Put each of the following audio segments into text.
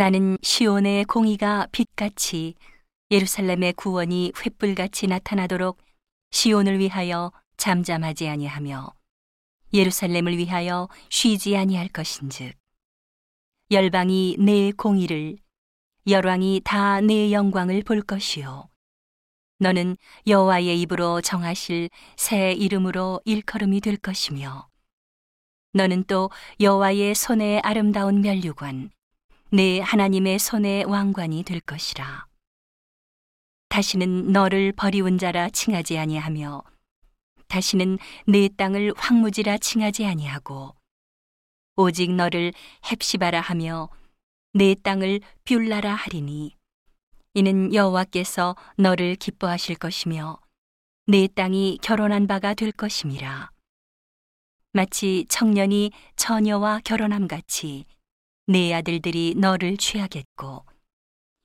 나는 시온의 공의가 빛같이 예루살렘의 구원이 횃불같이 나타나도록 시온을 위하여 잠잠하지 아니하며 예루살렘을 위하여 쉬지 아니할 것인즉 열방이 내 공의를 열왕이 다 내 영광을 볼 것이요. 너는 여호와의 입으로 정하실 새 이름으로 일컬음이 될 것이며 너는 또 여호와의 손의 아름다운 면류관 내 하나님의 손의 왕관이 될 것이라. 다시는 너를 버리운 자라 칭하지 아니하며 다시는 내 땅을 황무지라 칭하지 아니하고 오직 너를 헵시바라 하며 내 땅을 뷸라라 하리니 이는 여호와께서 너를 기뻐하실 것이며 내 땅이 결혼한 바가 될 것임이라. 마치 청년이 처녀와 결혼함 같이 내 아들들이 너를 취하겠고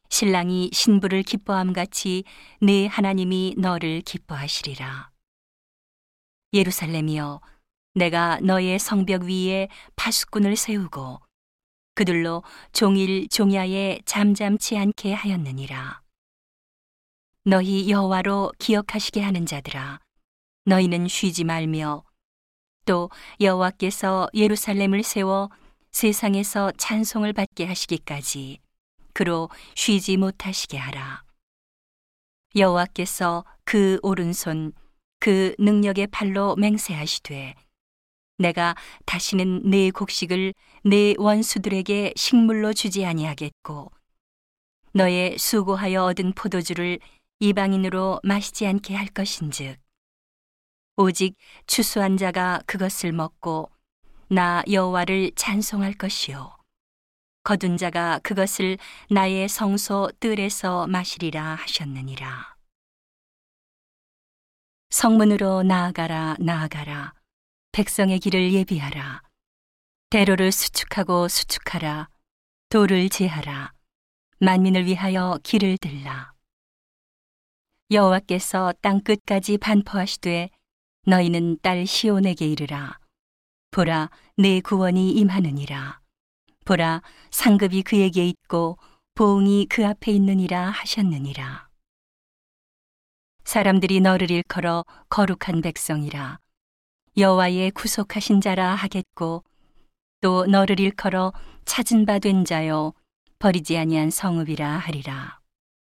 신랑이 신부를 기뻐함 같이 내 하나님이 너를 기뻐하시리라 예루살렘이여 내가 너의 성벽 위에 파수꾼을 세우고 그들로 종일 종야에 잠잠치 않게 하였느니라. 너희 여호와로 기억하시게 하는 자들아, 너희는 쉬지 말며 또 여호와께서 예루살렘을 세워 세상에서 찬송을 받게 하시기까지 그로 쉬지 못하시게 하라. 여호와께서 그 오른손 그 능력의 팔로 맹세하시되 내가 다시는 내 곡식을 내 원수들에게 식물로 주지 아니하겠고 너의 수고하여 얻은 포도주를 이방인으로 마시지 않게 할 것인즉 오직 추수한 자가 그것을 먹고 나 여호와를 찬송할 것이요 거둔 자가 그것을 나의 성소 뜰에서 마시리라 하셨느니라 성문으로 나아가라 나아가라 백성의 길을 예비하라. 대로를 수축하고 수축하라. 돌을 제하라. 만민을 위하여 길을 들라. 여호와께서 땅 끝까지 반포하시되 너희는 딸 시온에게 이르라. 보라, 내 구원이 임하느니라. 보라, 상급이 그에게 있고 보응이 그 앞에 있느니라 하셨느니라. 사람들이 너를 일컬어 거룩한 백성이라. 여호와의 구속하신 자라 하겠고 또 너를 일컬어 찾은 바 된 자요 버리지 아니한 성읍이라 하리라.